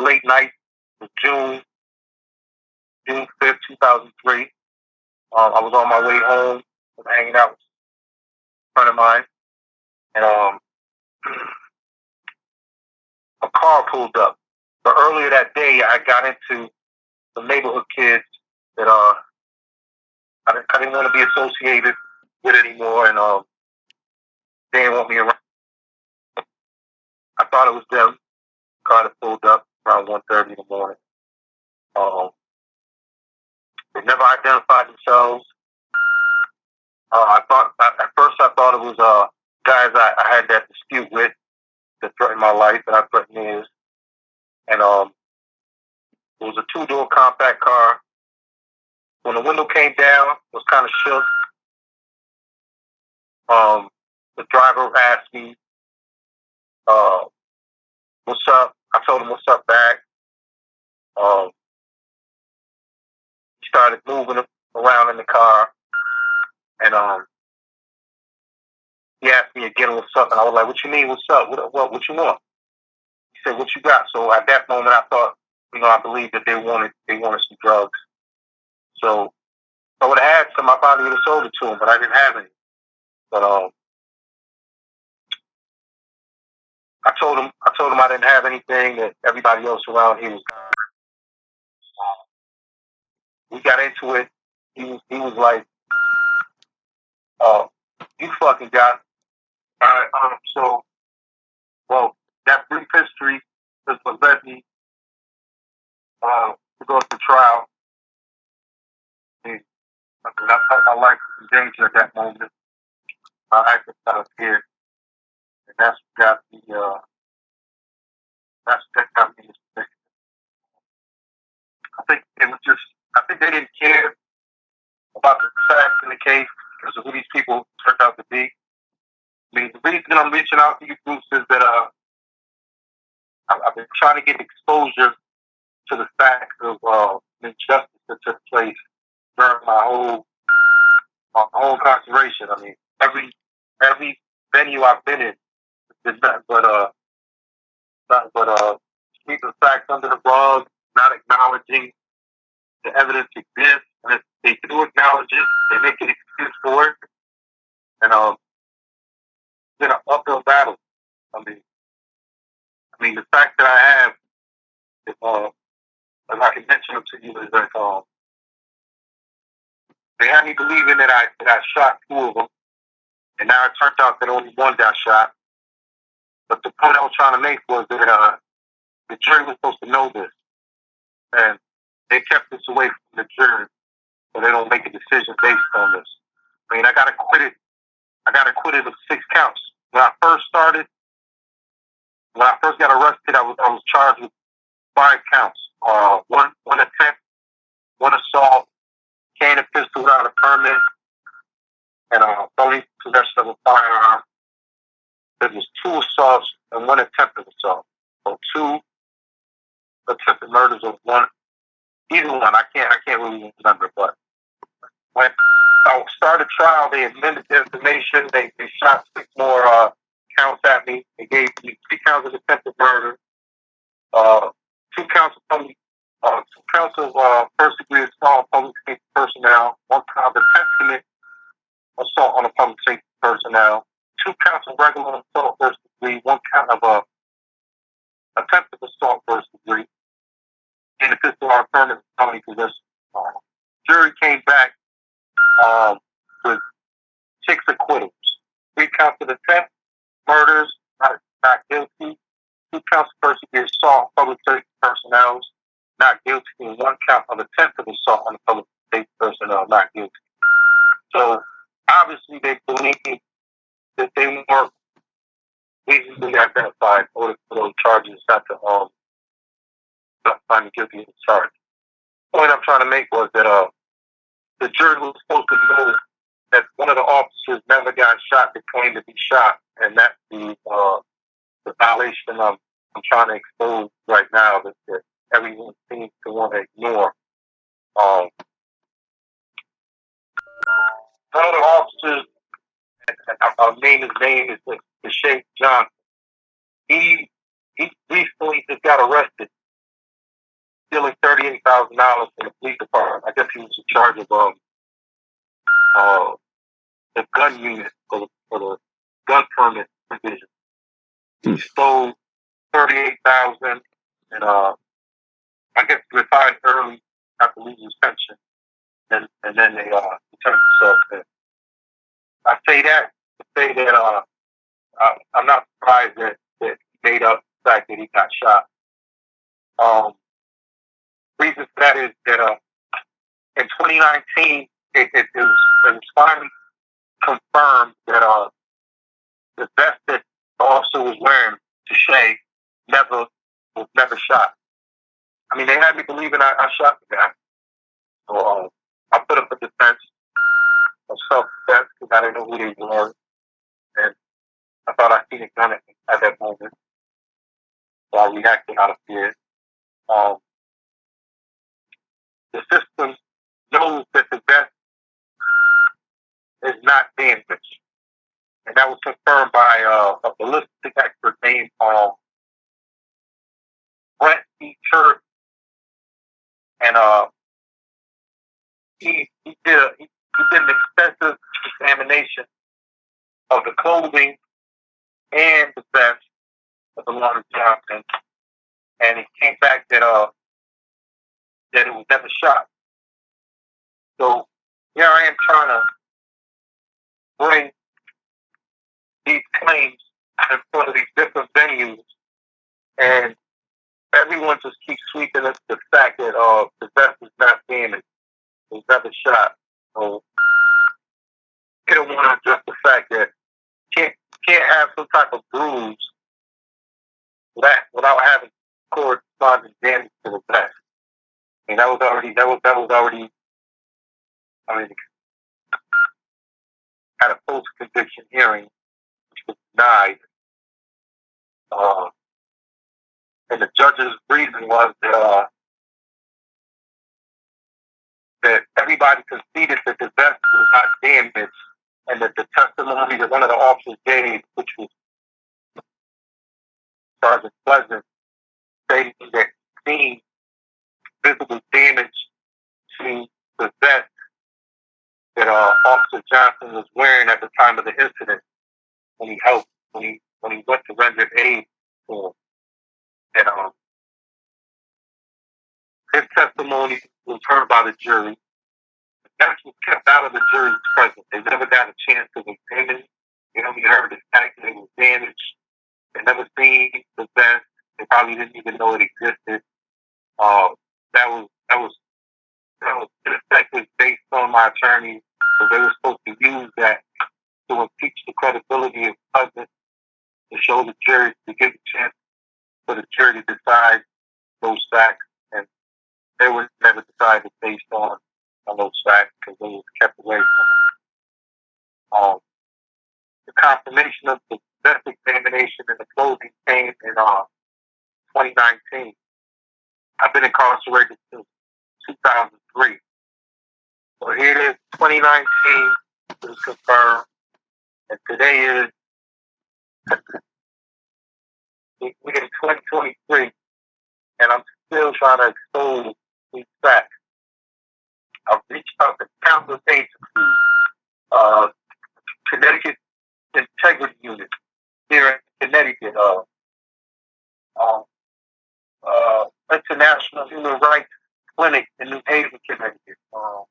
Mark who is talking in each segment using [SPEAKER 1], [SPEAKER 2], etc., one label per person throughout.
[SPEAKER 1] late night, was June June fifth, two thousand three. Um, I was on my way home, was hanging out with a friend of mine, and um, a car pulled up. But earlier that day, I got into some neighborhood kids that uh, I didn't, I didn't want to be associated with anymore, and um, they didn't want me around. I thought it was them. Car that pulled up around 1.30 in the morning. Um, they never identified themselves. Uh, I thought at first I thought it was uh, guys I, I had that dispute with that threatened my life, and I threatened theirs. And um, it was a two door compact car. When the window came down, it was kind of shook. Um, the driver asked me, uh, "What's up?" I told him, "What's up?" Back. Um, he started moving around in the car, and um, he asked me again, "What's up?" And I was like, "What you mean? What's up? What what, what you want?" He said, "What you got?" So at that moment, I thought, you know, I believed that they wanted they wanted some drugs. So I would have had some, I probably would have sold it to them, but I didn't have any. But um, I told him I told him I didn't have anything that everybody else around here was. We got into it. He was he was like, "Oh, you fucking got." All right. Um. So, well, that brief history is what led me uh, to go to trial. And I felt my life was in danger at that moment. My active out of here, and that's got me. Uh, that's what got me. I think it was just. I think they didn't care about the facts in the case because of who these people turned out to be. I mean, the reason I'm reaching out to you, Bruce, is that uh, I've been trying to get exposure to the facts of uh, injustice that took place during my whole my whole incarceration. I mean, every every venue I've been in is nothing but uh nothing but uh keeping the facts under the rug, not acknowledging the evidence exists, and if they do acknowledge it, they make an excuse for it. And um, it's been an uphill battle. I mean, I mean the fact that I have, if, uh, if I can mention them to you, is that um, they had me believing that I that I shot two of them, and now it turned out that only one got shot. But the point I was trying to make was that uh, the jury was supposed to know this, and they kept this away from the jury, so they don't make a decision based on this. I mean, I got acquitted. I got acquitted of six counts when I first started. When I first got arrested, I was I was charged with five counts: uh, one one attempt, one assault, carrying a pistol without a permit, and uh, only possession of a firearm. There was two assaults and one attempted assault. So two attempted murders of one. Either one, I can't, I can't really remember. But when I started trial, they amended the information. They they shot six more uh, counts at me. They gave me three counts of attempted murder, uh, two counts of uh, two counts of uh, first degree assault on public safety personnel, one count of attempted assault on a public safety personnel, two counts of regular assault first degree, one count of a attempted assault first degree, and a pistol or permanent felony possession. Uh, jury came back um, with six acquittals. Three counts of attempt, murders, not, not guilty. Two counts of first degree assault public safety personnel, not guilty. And one count of attempted assault on the public safety personnel, not guilty. So obviously they believe that they weren't reasonably identified for those charges not to um not find guilty of the charge. The point I'm trying to make was that uh the jury was supposed to know that one of the officers never got shot that claimed to be shot, and that's the uh the violation I'm I'm trying to expose right now that, that everyone seems to want to ignore. Um, one of the officers, I'll name his name is Tashay Johnson. He he recently just got arrested, stealing thirty eight thousand dollars from the police department. I guess he was in charge of um uh the gun unit for the, for the gun permit division. He stole thirty eight thousand and uh I guess retired early after losing his pension and and then they uh turned themselves in. I say that to say that uh I, I'm not surprised that, that he made up the fact that he got shot. Um reason for that is that uh in 2019 it, it, it, was, it was finally confirmed that uh the vest that the officer was wearing to shave never was never shot. I mean, they had me believing I, I shot the guy. So um, I put up a defense of self-defense because I didn't know who they were, and I thought I seen a gun at, at that moment. I reacted out of fear. Um, the system knows that the vest is not damaged, and that was confirmed by uh, a ballistic expert named um, Brent E. Church, and uh, he he did he, he did an extensive examination of the clothing and the vest the Lawrence Johnson, and it came back that uh that it was never shot. So here I am trying to bring these claims in front of these different venues, and everyone just keeps sweeping up the fact that uh, the vest is not damaged, it was never shot. So they don't want to address the fact that can't can't have some type of bruise that without having corresponding damage to the vest. I mean, that was already that was that was already. I mean, at a post conviction hearing, which was denied. Uh, and the judge's reason was that uh, that everybody conceded that the vest was not damaged, and that the testimony that one of the officers gave, which was Sergeant Pleasant, stating that seen visible damage to the vest that uh, Officer Johnson was wearing at the time of the incident when he helped when he when he went to render aid to him. And um, his testimony was heard by the jury. That was kept out of the jury's presence. They never got a chance to examine. They only heard that it was damaged. They never seen the vest. They probably didn't even know it existed. Uh, that was that was that was ineffective based on my attorney. So they were supposed to use that to impeach the credibility of Cousins to show the jury to give a chance for the jury to decide those facts, and they were never decided based on on those facts because they was kept away from them. Um, confirmation of the vest examination and the clothing came in uh, 2019. I've been incarcerated since 2003. So here it is, 2019 is confirmed, and today is we're in 2023, and I'm still trying to expose these facts. I've reached out to countless agencies, uh, Connecticut integrity unit here in Connecticut, uh, um, uh, International Human Rights Clinic in New Haven, Connecticut, um,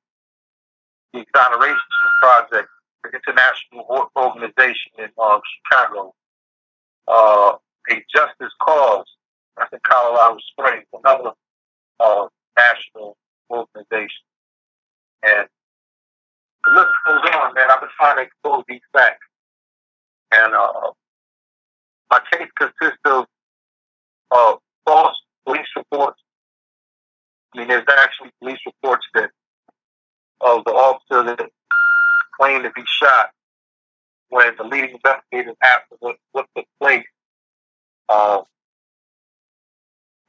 [SPEAKER 1] the Exoneration Project, the international organization in um, Chicago, uh, a Justice Cause, that's in Colorado Springs, another uh, national organization. And the list goes on, man. I've been trying to expose these facts. And uh, my case consists of uh, false police reports. I mean, there's actually police reports that of the officer that claimed to be shot when the leading investigators asked what, what took place. Uh,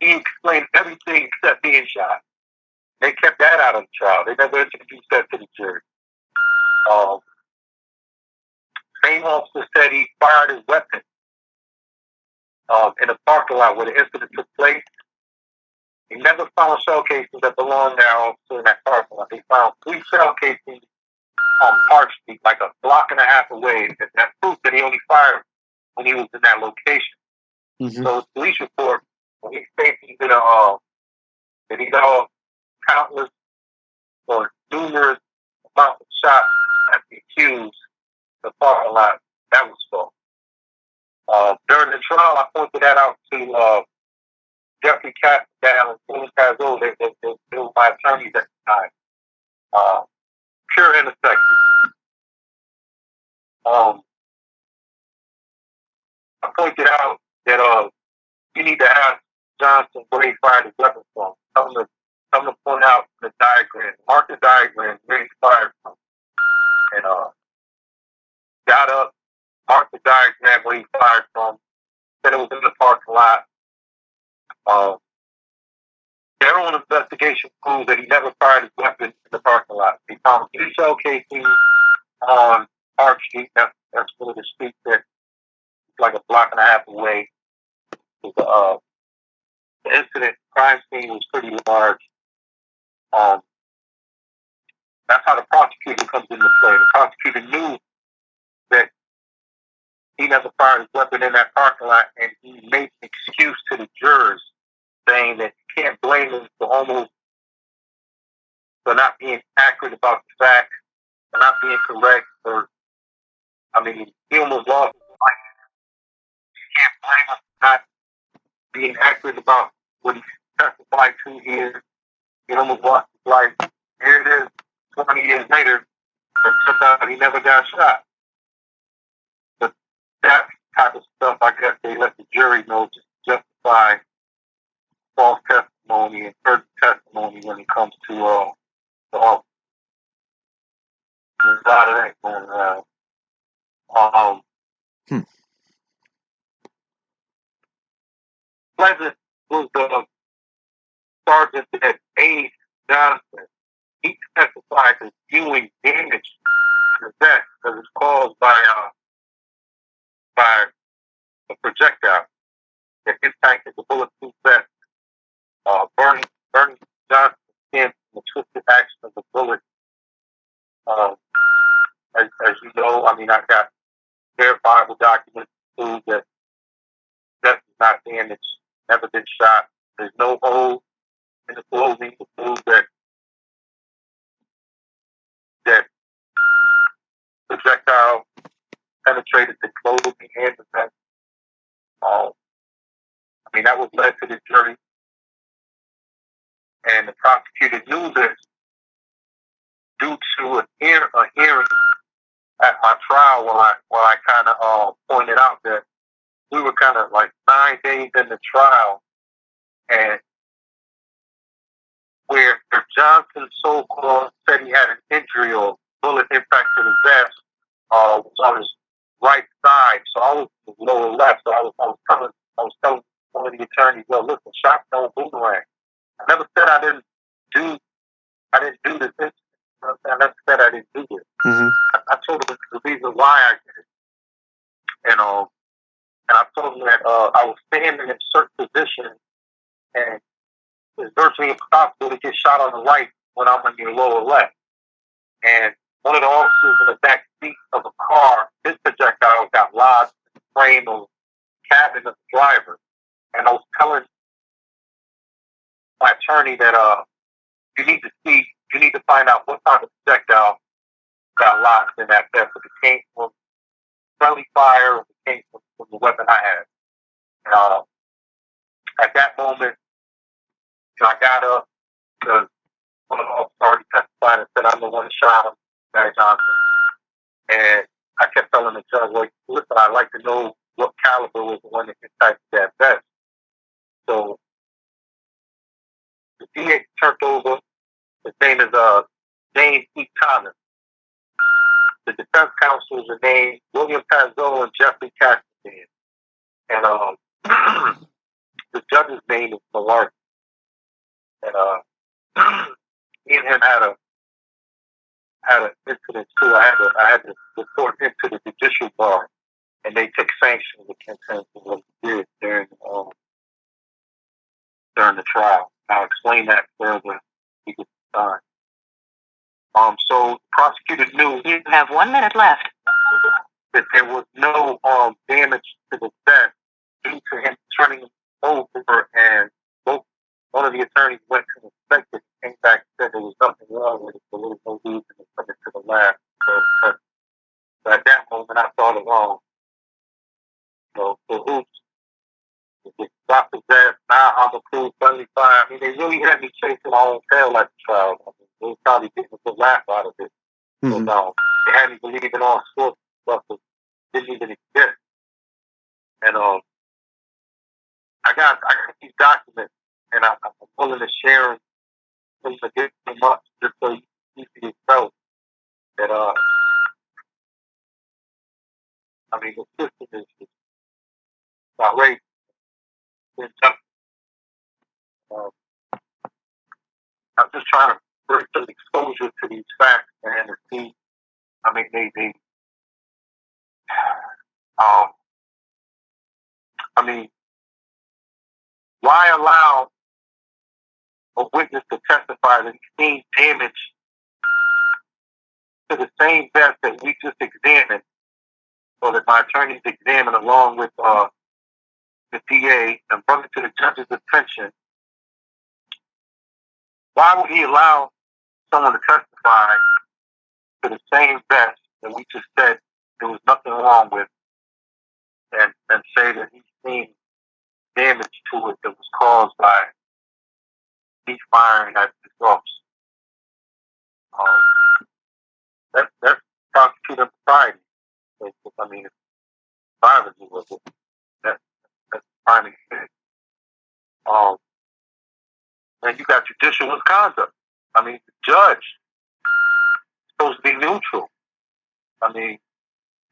[SPEAKER 1] he explained everything except being shot. They kept that out of the trial. They never introduced that to the jury. Um, same officer said he fired his weapon um, in a parking lot where the incident took place. He never found shell casings that belonged there officer in that parking lot. They found three shell casings on Park Street, like a block and a half away. And that proof that he only fired when he was in that location. Mm-hmm. So the police report, when he states he did a, uh, that he got countless or numerous amounts of shots at the accused the parking lot, that was false. Uh, during the trial, I pointed that out to uh, Jeffrey Castledale and Phyllis Cazzo. They, they, were my attorneys at the time. Uh, pure ineffective. Um, I pointed out that uh, you need to ask Johnson where he fired his weapon from. Tell him to, tell him to point out the diagram, mark the diagram where he fired from. And uh, got up, marked the diagram where he fired from, said it was in the parking lot. Um, Their own investigation proves that he never fired his weapon in the parking lot. He found three shell casings on Park Street. That's, that's one of the streets that like a block and a half away. The, uh, the incident crime scene was pretty large. Um, that's how the prosecutor comes into play. The prosecutor knew that he never fired his weapon in that parking lot, and he made an excuse to the jurors saying that you can't blame him for almost for not being accurate about the facts, for not being correct, or I mean, he almost lost his life. You can't blame him for not being accurate about what he testified to here. He almost life. Here it is, 20 years later, it turns out he never got shot. But that type of stuff, I guess they let the jury know to justify false testimony and perjured testimony when it comes to uh, the office. There's a lot of that going around. Um, hmm. Pleasant was the sergeant that aided Johnson. He testified to viewing damage to the vest that was caused by uh, by a projectile that impacted the bulletproof vest uh, Bernie, Bernie Johnson skin the twisted action of the bullet. Um, as, as you know, I mean, I got verifiable documents to prove that that is not damaged, never been shot. There's no hole in the clothing to prove that that projectile penetrated the clothing and the vest. Um, I mean, that was led to the jury and the prosecutor knew this due to a, hear, a hearing at my trial I, where I kind of uh, pointed out that we were kind of like nine days in the trial and where Johnson so-called said he had an injury or bullet impact to the vest uh, was on his right side, so I was lower left. So I was, I was telling, I was telling one of the attorneys, "Well, listen, shots don't boomerang." I never said I didn't do I didn't do this. I never said I didn't do this. Mm-hmm. I, I, told him the reason why I did it. And um and I told him that uh, I was standing in a certain position and it's virtually impossible to get shot on the right when I'm on your lower left. And one of the officers in the back seat of a car, his projectile got lodged in the frame of the cabin of the driver. And I was telling my attorney that uh you need to see need to find out what type of projectile got shots in that vest, but it came from friendly fire, it came from, from the weapon I had. And, uh, at that moment, you know, I got up because one of the officers already testified and said I'm the one that shot him, Barry Johnson. And I kept telling the judge, like, listen, I'd like to know what caliber was the one that inside that vest. So the DA turned over. His name is uh, James E. Thomas. The defense counsels are named William Pazzo and Jeffrey Castanet. And um, the judge's name is Malarkey. And uh, me and him had a had an incident too. I had to I had to report him to the judicial bar, and they took sanctions against him for what he did during um, during the trial. I'll explain that further. He gets time. Um, so the prosecutor knew
[SPEAKER 2] You have one minute left.
[SPEAKER 1] that there was no um, damage to the vest due to him turning over and both one of the attorneys went to inspect it, came back and said there was nothing wrong with it, so there was no reason to send it to the lab. So, but, at that moment, I thought it wrong. So, so hoops, the doctor's now I'm approved, friendly fire. I mean, they really had me chasing my own tail at the trial. I mean, they was probably getting a good laugh out of it. So,
[SPEAKER 3] Mhm.
[SPEAKER 1] no, they had me believing all sorts of stuff that didn't even exist. And um, I got I got these documents, and I, I'm willing to share them, to give them up just so you see for yourself that uh, I mean the system is outrageous. It's just, um, I'm just trying to bring some exposure to these facts, man, to see. I mean, they they um, I mean, why allow a witness to testify that he's seen damage to the same vest that we just examined, so that my attorneys examined along with uh, the DA and brought it to the judge's attention? Why would he allow someone to testify to the same vest that we just said there was nothing wrong with, and and say that he's seen damage to it that was caused by me firing at the officer. Um, that, that's prosecutor propriety. I mean, if privacy was it, that, that's fine. Um, and you got judicial misconduct. I mean, the judge supposed to be neutral. I mean,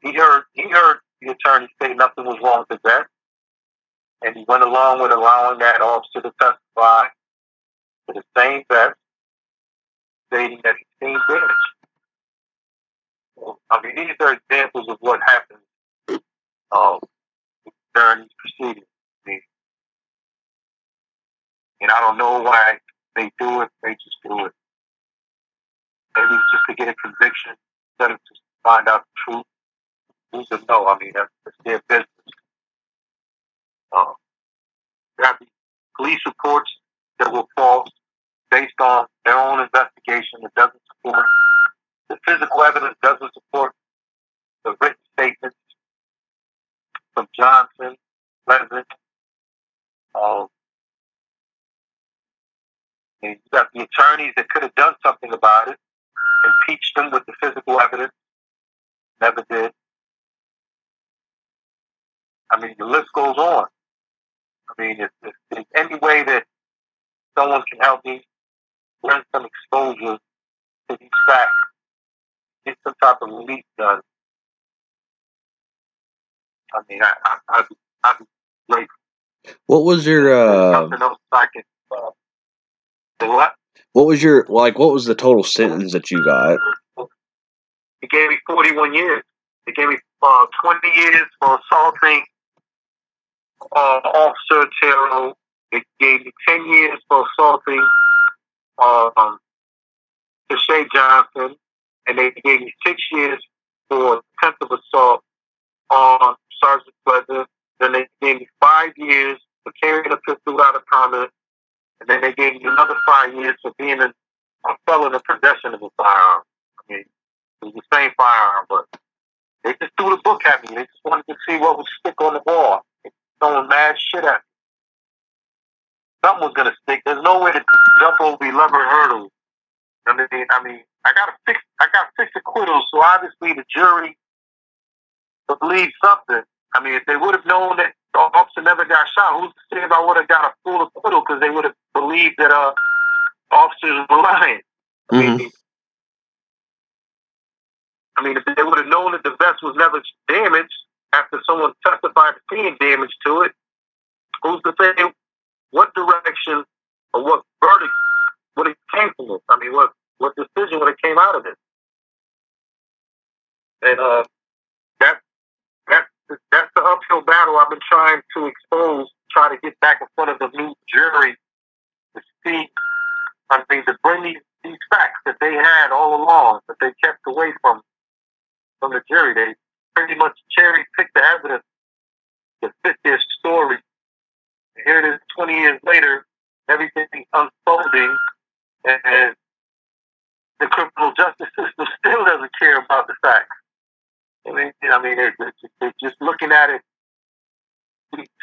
[SPEAKER 1] he heard he heard the attorney say nothing was wrong with that and he went along with allowing that officer to testify to the same vest, stating that he's seen damage. I mean, these are examples of what happens uh, during these proceedings. And I don't know why they do it. They just do it. Maybe it's just to get a conviction instead of just to find out the truth. Who's to know? I mean, that's, that's their business. Um, there have police reports that were false based on their own investigation that doesn't support the physical evidence doesn't support the written statements from Johnson, Pleasant. Um, and you got the attorneys that could have done something about it, impeached them with the physical evidence, never did. I mean, the list goes on. I mean, if, if there's any way that someone can help me bring some exposure to these facts, get some type of relief done, I mean, I, I, I'd, be, I'd be grateful.
[SPEAKER 3] What was your uh,
[SPEAKER 1] nothing else I can. Uh, what?
[SPEAKER 3] what was your like what was the total sentence that you got?
[SPEAKER 1] He gave me 41 years. He gave me uh, 20 years for assaulting uh, Officer Terrell. It gave me 10 years for assaulting um, Tashay Johnson. And they gave me six years for attempt of assault on Sergeant Pleasant. Then they gave me five years for carrying a pistol without a permit. And then they gave me another five years for being a, a felon in possession of a firearm. I mean, It was the same firearm, but they just threw the book at me. They just wanted to see what would stick on the ball. They throwing mad shit at me. Something was gonna stick. There's no way to jump over eleven hurdles. I mean, I mean, I got six. I got six acquittals, so obviously the jury believed something. I mean, if they would have known that the officer never got shot, who's to say if I would have got a full acquittal because they would have believed that uh officers were lying. I mean, I mean, if they would have known that the vest was never damaged after someone testified to seeing damage to it, who's to say what direction or what verdict would it came from it? I mean, what what decision would have came out of it? And uh, that's the uphill battle I've been trying to expose, try to get back in front of the new jury to see. I mean, to bring these, these facts that they had all along, that they kept away from from the jury. They pretty much cherry picked the evidence to fit their story. Here it is, 20 years later, everything unfolding, and the criminal justice system still doesn't care about the facts. I mean, I mean, they're, they're just looking at it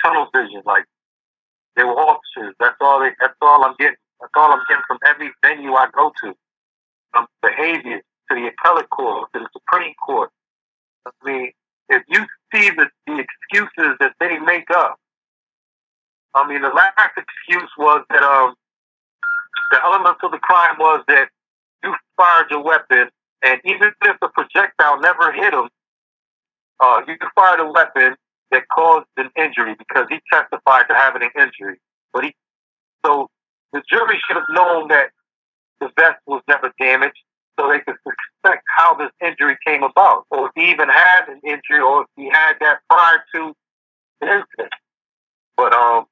[SPEAKER 1] tunnel vision, like they were officers. That's all. They, that's all I'm getting. That's all I'm getting from every venue I go to, from behavior to the appellate court to the Supreme Court. I mean, if you see the, the excuses that they make up, I mean, the last excuse was that um, the element of the crime was that you fired your weapon, and even if the projectile never hit him, uh, you fired a weapon that caused an injury because he testified to having an injury. But he, so the jury should have known that the vest was never damaged, so they could suspect how this injury came about, or if he even had an injury, or if he had that prior to the incident. But um,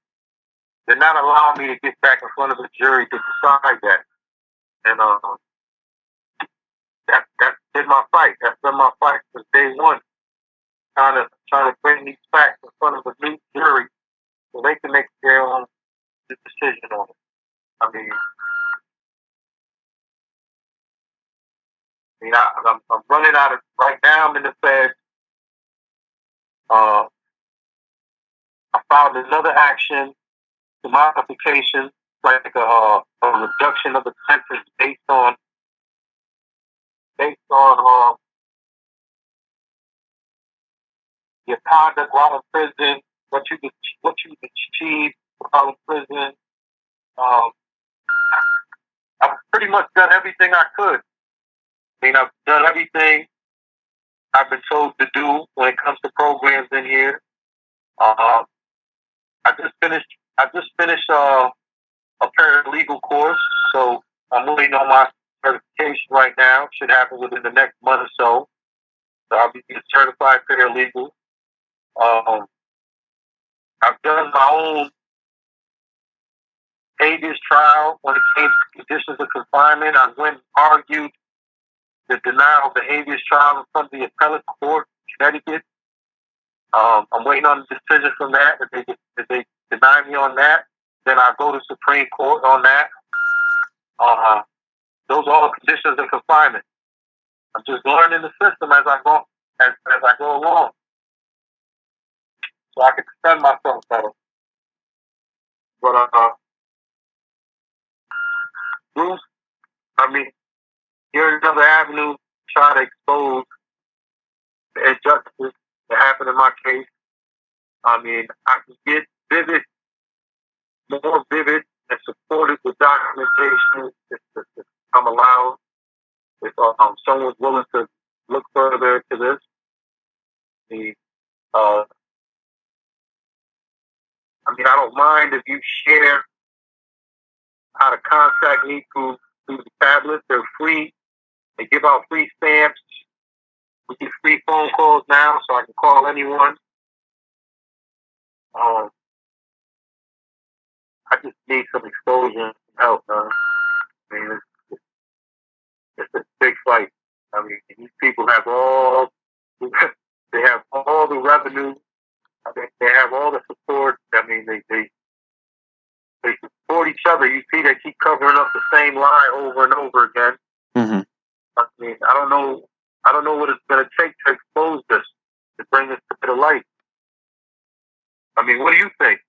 [SPEAKER 1] they're not allowing me to get back in front of the jury to decide that, and um, that that's been my fight. That's been my fight since day one trying to trying to bring these facts in front of new jury so they can make their own decision on it. I mean, I mean, I, I'm, I'm running out of right now. I'm in the Fed. Uh, I filed another action, the modification, like a, uh, a reduction of the sentence based on based on uh, your conduct while in prison, what you what you achieved while in prison. Um, I've pretty much done everything I could. I mean, I've done everything I've been told to do when it comes to programs in here. Uh, I just finished. I just finished uh, a paralegal course, so I'm waiting on my certification right now. Should happen within the next month or so. So I'll be a certified paralegal. Um, I've done my own habeas trial when it came to conditions of confinement. I went and argued the denial of the habeas trial in front of the appellate court in Connecticut. Um, I'm waiting on a decision from that. If they, if they deny me on that, then I go to Supreme Court on that. Uh, those are all conditions of confinement. I'm just learning the system as I go as, as I go along so I can defend myself better. But uh, Bruce, I mean, here's another avenue to try to expose the injustice that happened in my case. I mean, I can get vivid, more vivid, and supported with documentation if, if, if I'm allowed. If um, someone's willing to look further into this, the uh, I mean, I don't mind if you share how to contact me through through the tablet. They're free. They give out free stamps. We get free phone calls now, so I can call anyone. Um, I just need some exposure and help, man. I mean, it's, it's, a big fight. I mean, these people have all they have all the revenue they, they have all the support. I mean, they, they they support each other. You see, they keep covering up the same lie over and over again.
[SPEAKER 3] Mm-hmm.
[SPEAKER 1] I mean, I don't know I don't know what it's going to take to expose this, to bring this to the light. I mean, what do you think?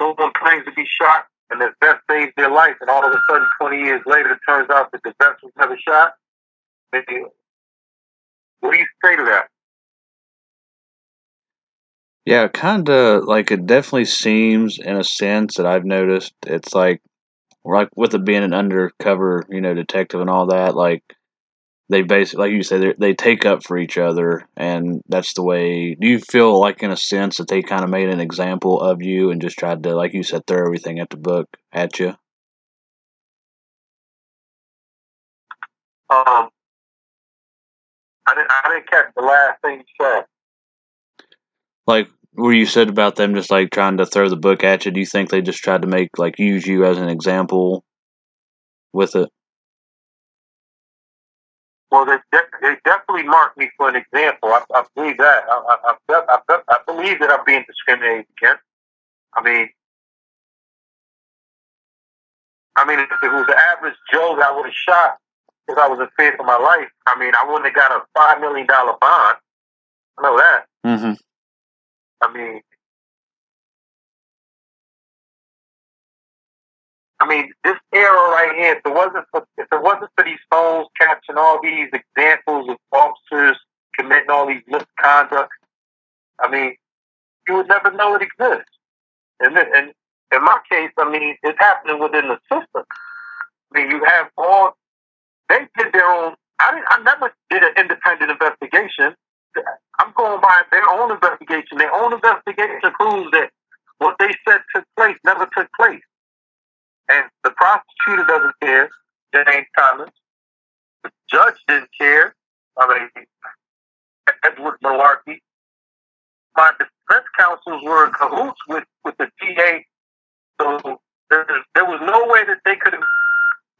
[SPEAKER 1] Someone claims to be shot and the vest saves their life, and all of a sudden, 20 years later, it turns out that the vest was never shot. Maybe, what do you say to that?
[SPEAKER 3] Yeah, kind of like it definitely seems in a sense that I've noticed it's like like with it being an undercover, you know, detective and all that, like they basically, like you said, they take up for each other, and that's the way. Do you feel like, in a sense, that they kind of made an example of you and just tried to, like you said, throw everything at the book at you?
[SPEAKER 1] Um, I didn't, I didn't catch the last thing you said.
[SPEAKER 3] Like where you said about them just like trying to throw the book at you. Do you think they just tried to make like use you as an example with it?
[SPEAKER 1] Well, they, de- they definitely marked me for an example. I, I believe that. I, I, I, I, believe that I'm being discriminated against. I mean, I mean, if it was the average Joe that I would have shot if I was in fear for my life, I mean, I wouldn't have got a five million dollar bond. I know that.
[SPEAKER 3] Mm-hmm.
[SPEAKER 1] I mean, I mean, this era right here, if it wasn't for if it wasn't for these phones catching all these examples of officers committing all these misconduct, I mean, you would never know it exists. And and in my case, I mean, it's happening within the system. I mean, you have all they did their own. I didn't. I never did an independent investigation. I'm going by their own investigation. Their own investigation proves that what they said took place never took place. And the prosecutor doesn't care, James Thomas. The judge didn't care. I mean, Edward Malarkey. My defense counsels were in cahoots with, with the DA. So there, there was no way that they could have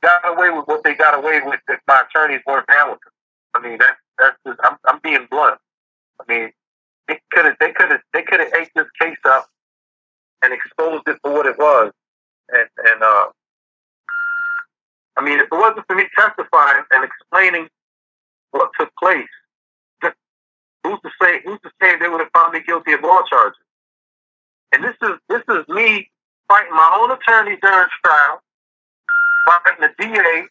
[SPEAKER 1] got away with what they got away with if my attorneys weren't down with them. I mean, that, that's just, I'm, I'm being blunt. I mean, they could have, they could have, they could have ate this case up and exposed it for what it was and and uh, I mean, if it wasn't for me testifying and explaining what took place, who's to say who's to say they would have found me guilty of all charges? And this is this is me fighting my own attorney during trial, fighting the DA.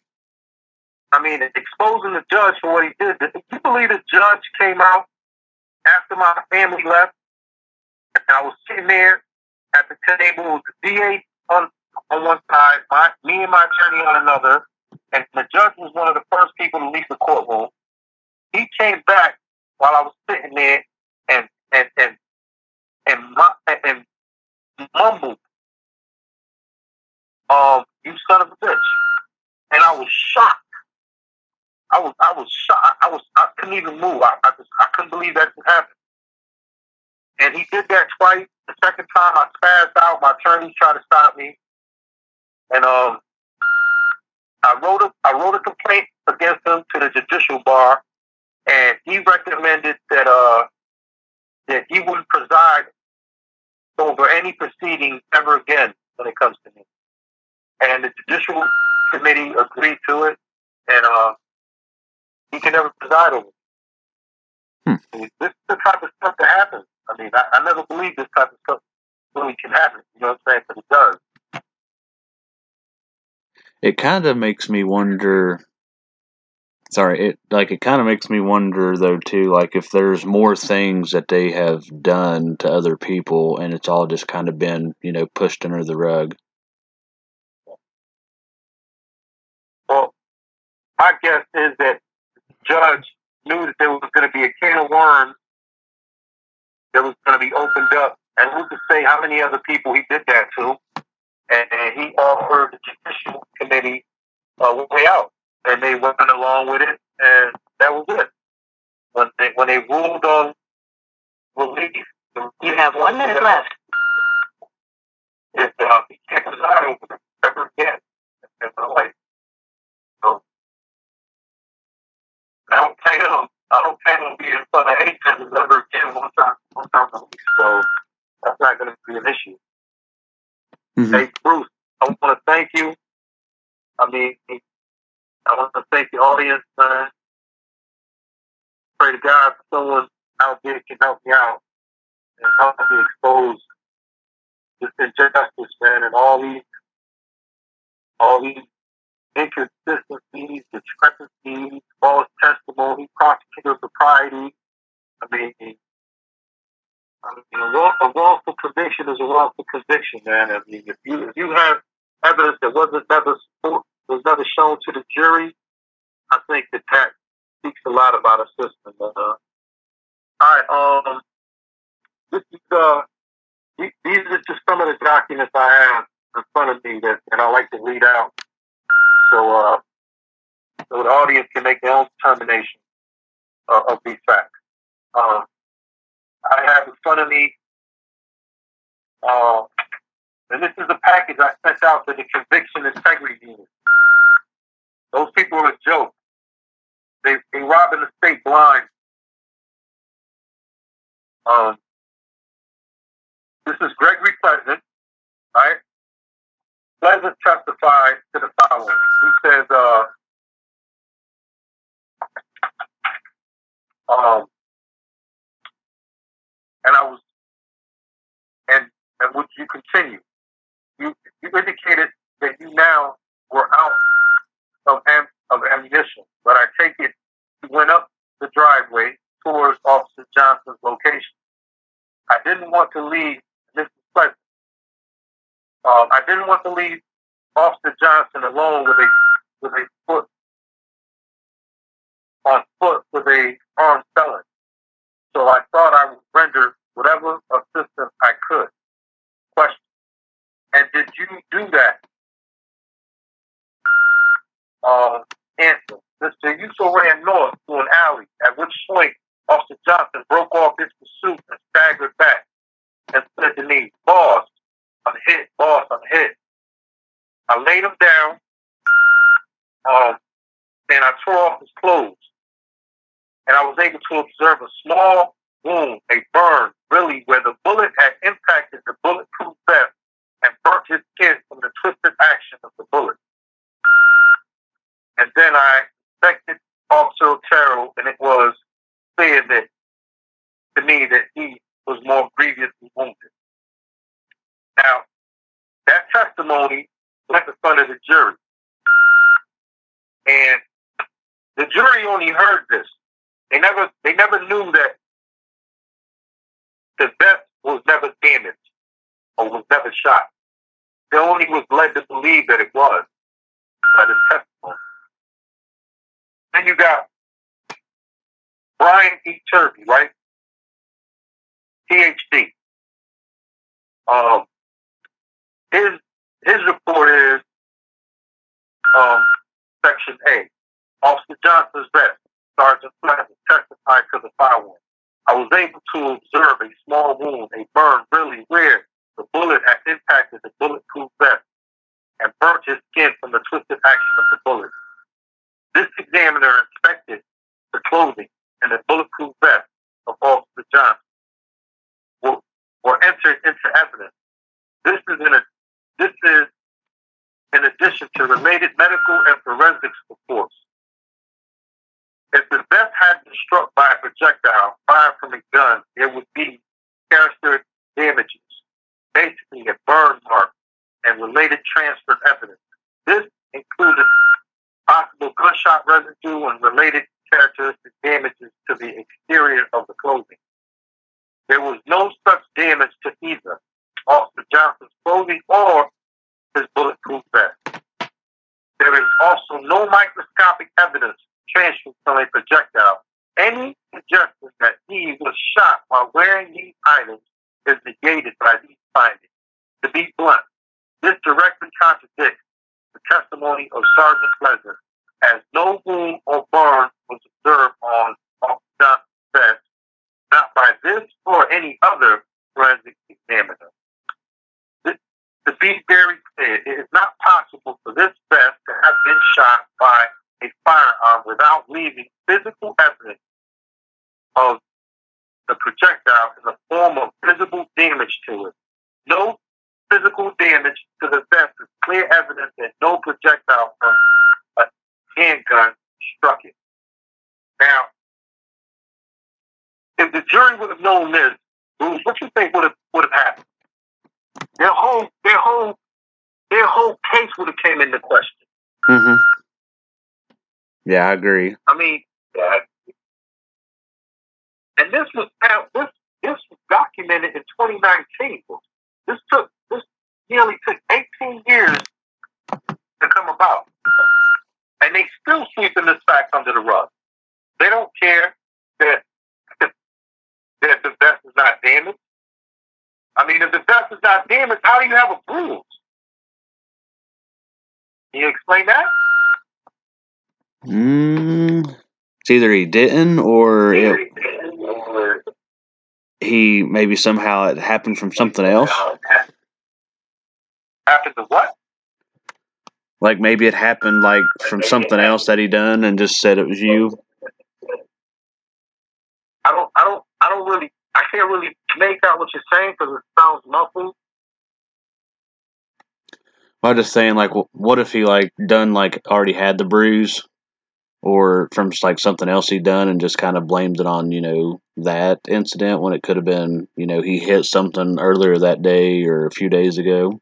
[SPEAKER 1] I mean, exposing the judge for what he did. If you believe the judge came out after my family left, and I was sitting there at the table with the DA on on one side, my, me and my attorney on another, and the judge was one of the first people to leave the courtroom. He came back while I was sitting there and and and and, and, and mumbled, um, "You son of a bitch," and I was shocked. I was I was shocked. I was I couldn't even move. I I, just, I couldn't believe that happened. And he did that twice. The second time I spazzed out. My attorney tried to stop me. And um, I wrote a I wrote a complaint against him to the judicial bar, and he recommended that uh that he wouldn't preside over any proceedings ever again when it comes to me. And the judicial committee agreed to it, and uh, he can never preside over. Hmm. This is the type of stuff that happens. I mean, I, I never believed this type of stuff really can happen. You know what I'm saying? But it does
[SPEAKER 3] it kind of makes me wonder sorry it like it kind of makes me wonder though too like if there's more things that they have done to other people and it's all just kind of been you know pushed under the rug
[SPEAKER 1] well my guess is that judge knew that there was going to be a can of worms that was going to be opened up. And who could say how many other people he did that to? And, and he offered the judicial committee a way out, and they went along with it, and that was it. When they when they ruled on relief,
[SPEAKER 2] you have one minute left.
[SPEAKER 1] It, uh, he can't preside over ever again in my I don't plan on being in front of judges ever again one time one time a week. So that's not going to be an issue. Mm-hmm. Hey, Bruce, I want to thank you. I mean, I want to thank the audience, man. pray to God someone out there can help me out and help me expose this injustice, man, and all these all these inconsistencies, discrepancies, false testimony, prosecutor propriety. I mean, I mean a, wrong, a wrongful conviction is a wrongful conviction, man. I mean, if you if you have evidence that wasn't never was never shown to the jury, I think that that speaks a lot about a system. Uh, all right, um, this is uh, these are just some of the documents I have in front of me that, that I like to read out, so uh, so the audience can make their own determination uh, of these facts. Um, I have in front of me, uh, and this is a package I sent out to the conviction integrity unit. Those people are a joke. They they robbing the state blind. Um, this is Gregory Pleasant, right? Pleasant testified to the following. He says, uh, um, and I was, and and would you continue? You you indicated that you now were out of am, of ammunition, but I take it you went up the driveway towards Officer Johnson's location. I didn't want to leave Mr. Pleasant. Um, I didn't want to leave Officer Johnson alone with a with a foot on foot with a armed felon. So I thought I would render whatever assistance I could. Question. And did you do that? Uh, answer. Mr. Aysuo ran north to an alley, at which point Officer Johnson broke off his pursuit and staggered back and said to me, Boss, I'm hit, boss, I'm hit. I laid him down um, and I tore off his clothes. And I was able to observe a small wound, a burn, really, where the bullet had impacted the bulletproof vest and burnt his skin from the twisted action of the bullet. And then I inspected Officer Otero, and it was clear that to me that he was more grievously wounded. Now, that testimony went in front of the jury. And the jury only heard this. They never they never knew that the vest was never damaged or was never shot. They only was led to believe that it was by the testimony. Then you got Brian E. Turvey, right? PhD. Um, his his report is um, section A. Officer Johnson's vest. Sergeant Pleasant testified to the firearm. I was able to observe a small wound, a burn really where the bullet had impacted the bulletproof vest and burnt his skin from the twisted action of the bullet. This examiner inspected the clothing and the bulletproof vest of Officer Johnson were, were entered into evidence. This is in a, this is in addition to related medical and forensics reports. If the vest had been struck by a projectile fired from a gun, there would be character damages, basically a burn mark and related transfer evidence. This included possible gunshot residue and related characteristic damages to the exterior of the clothing. There was no such damage to either Officer Johnson's clothing or his bulletproof vest. There is also no microscopic evidence transferred from a projectile. Any suggestion that he was shot while wearing these items is negated by these findings. To be blunt, this directly contradicts the testimony of Sergeant Pleasant, as no wound or burn was observed on Officer vest, not by this or any other forensic examiner. To be very clear, it is not possible for this vest to have been shot by a firearm without leaving physical evidence of the projectile in the form of visible damage to it. No physical damage to the vest is clear evidence that no projectile from a handgun struck it. Now, if the jury would have known this, what you think would have would have happened? Their whole their whole their whole case would have came into question.
[SPEAKER 3] hmm Yeah, I agree.
[SPEAKER 1] I mean, uh, and this was this this was documented in 2019. This took this nearly took 18 years to come about, and they still sweeping this fact under the rug. They don't care that that the vest is not damaged. I mean, if the vest is not damaged, how do you have a bruise? Can you explain that?
[SPEAKER 3] Mm, it's either he didn't or it, he maybe somehow it happened from something else.
[SPEAKER 1] Happened to what?
[SPEAKER 3] Like maybe it happened like from something else that he done and just said it was you.
[SPEAKER 1] I don't, I don't, I don't really, I can't really make out what you're saying because it sounds muffled.
[SPEAKER 3] I'm just saying, like, what if he like done like already had the bruise, or from like something else he'd done and just kind of blamed it on you know that incident when it could have been you know he hit something earlier that day or a few days ago.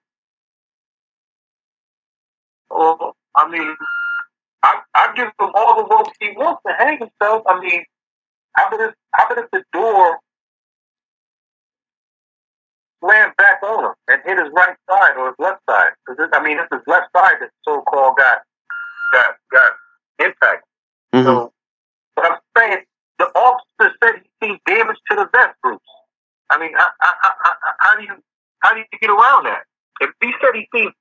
[SPEAKER 1] Or, I mean, I, I give him all the rope he wants to hang himself. I mean, how about if, if the door slammed back on him and hit his right side or his left side? Because I mean, it's his left side that so-called got got got impacted.
[SPEAKER 3] Mhm.
[SPEAKER 1] So, but I'm saying the officer said he seen damage to the vest, Bruce. I mean, I, I, I, I, how do you how do you get around that? If he said he seen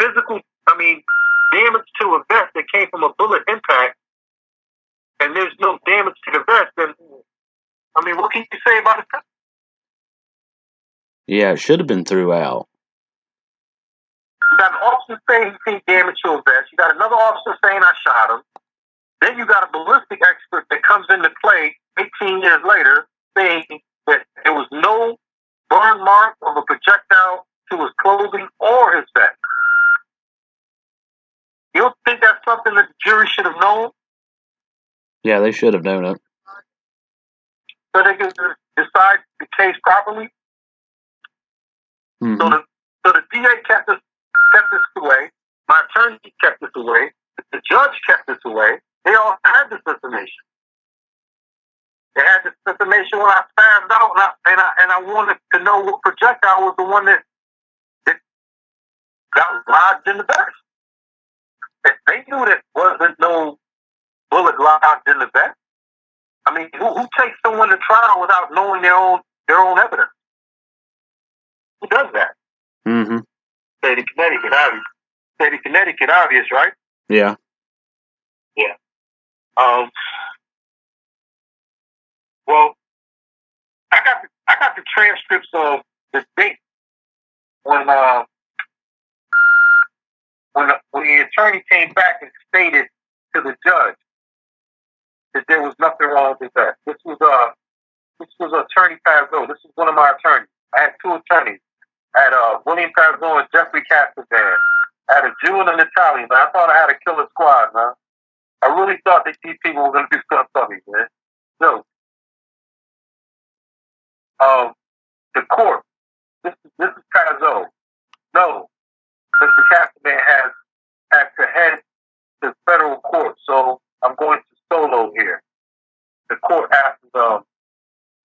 [SPEAKER 1] physical, I mean, damage to a vest that came from a bullet impact, and there's no damage to the vest, then I mean, what can you say about it?
[SPEAKER 3] Yeah, it should have been throughout.
[SPEAKER 1] You got an officer saying he seen damage to a vest. You got another officer saying I shot him. Then you got a ballistic expert that comes into play 18 years later saying that there was no burn mark of a projectile to his clothing or his vest. You don't think that's something that the jury should have known
[SPEAKER 3] Yeah, they should have known it.
[SPEAKER 1] so they can decide the case properly?
[SPEAKER 3] Mhm.
[SPEAKER 1] So the so the DA kept this kept this away. My attorney kept this away. The judge kept this away. They all had this information. They had this information when I found out, and I and I, and I wanted to know what projectile was the one that that got lodged in the vest. If they knew that wasn't no bullet lodged in the vest. I mean, who, who takes someone to trial without knowing their own their own evidence? Who does that?
[SPEAKER 3] Mhm.
[SPEAKER 1] State of Connecticut, obvious. State of Connecticut, obvious, right?
[SPEAKER 3] Yeah. Yeah.
[SPEAKER 1] Um. Well, I got the, I got the transcripts of the date when uh when the, when the attorney came back and stated to the judge that there was nothing wrong with that. This was uh this was Attorney Pazzo. This is one of my attorneys. I had two attorneys. Had uh, William Pazzo and Jeffrey Castavan. I had a Jew and an Italian, man. I thought I had a killer squad, man. I really thought that these people were going to do something for me, man. No. Um, the court. This is this is Pazzo. No, Mr. Castavan has has to head to federal court, so I'm going to solo here. The court asked, um,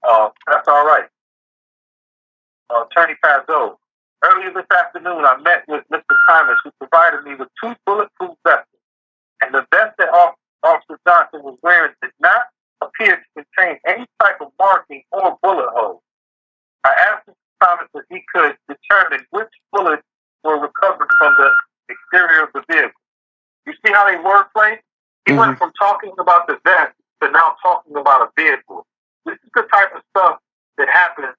[SPEAKER 1] uh, that's all right. Uh, Attorney Pazzo, earlier this afternoon, I met with Mr. Thomas, who provided me with two bulletproof vests. And the vest that Officer Johnson was wearing did not appear to contain any type of marking or bullet hole. I asked Mr. Thomas if he could determine which bullets were recovered from the exterior of the vehicle. You see how they wordplay? He went from talking about the vest to now talking about a vehicle. This is the type of stuff that happens.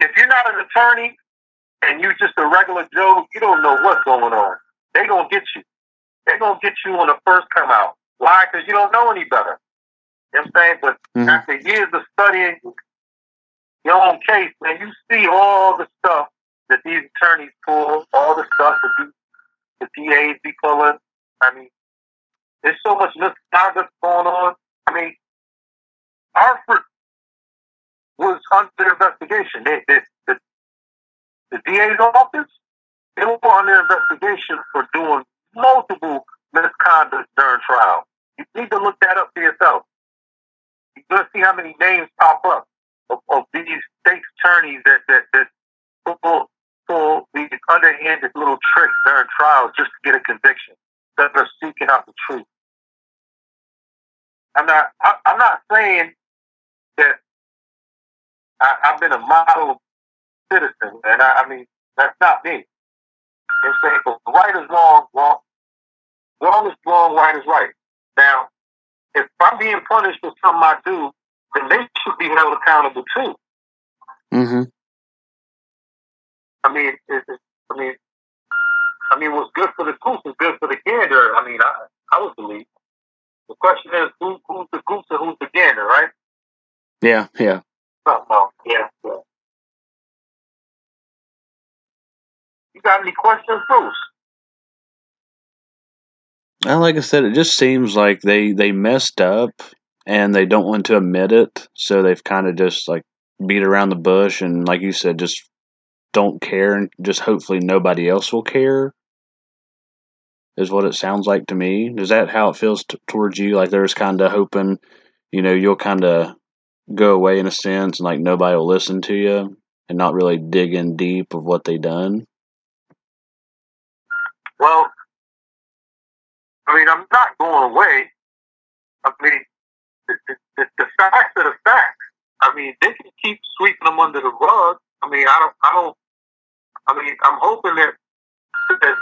[SPEAKER 1] If you're not an attorney and you're just a regular Joe, you don't know what's going on. They're going to get you. They're going to get you on the first come out. Why? Because you don't know any better. You know what I'm saying? But
[SPEAKER 3] Mhm.
[SPEAKER 1] after years of studying your own case, man, you see all the stuff that these attorneys pull, all the stuff that these, the DAs be pulling. I mean, there's so much misconduct going on. I mean, Hartford was under investigation. They, they, the, the DA's office, they were under investigation for doing multiple misconduct during trial. You need to look that up for yourself. You're going to see how many names pop up of, of these state attorneys that, that, that pull, pull these underhanded little tricks during trials just to get a conviction that are seeking out the truth. I'm not. I, I'm not saying that I, I've been a model citizen, and I, I mean that's not me. It's saying right is wrong, wrong, wrong is wrong, right is right. Now, if I'm being punished for something I do, then they should be held accountable too.
[SPEAKER 3] Mm-hmm.
[SPEAKER 1] I mean, it, it, I mean, I mean, what's good for the goose is good for the gander. I mean, I, I would believe. The question is, who, who's the goose and who's the gander, right?
[SPEAKER 3] Yeah, yeah.
[SPEAKER 1] Else. Yeah. You got any questions, Bruce?
[SPEAKER 3] Well, like I said, it just seems like they they messed up and they don't want to admit it, so they've kind of just like beat around the bush and, like you said, just don't care and just hopefully nobody else will care. Is what it sounds like to me. Is that how it feels t- towards you? Like they're just kind of hoping, you know, you'll kind of go away in a sense and like nobody will listen to you and not really dig in deep of what they done.
[SPEAKER 1] Well, I mean, I'm not going away. I mean, the, the, the facts are the facts. I mean, they can keep sweeping them under the rug. I mean, I don't, I don't. I mean, I'm hoping that, that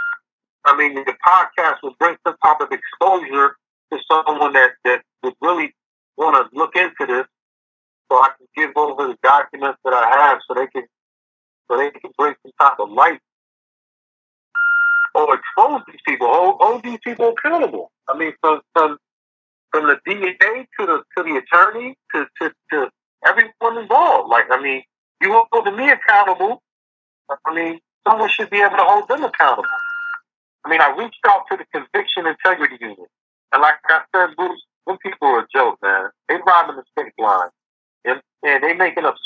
[SPEAKER 1] I mean, the podcast will bring some type of exposure to someone that that would really want to look into this, so I can give over the documents that I have, so they can, so they can bring some type of light or expose these people, hold, hold these people accountable. I mean, from from from the DA to the to the attorney to to, to everyone involved. Like, I mean, you holding me accountable. I mean, someone should be able to hold them accountable. I mean, I reached out to the conviction integrity unit, and like I said, Bruce, them people are a joke, man. They robbing the state blind, and, and they making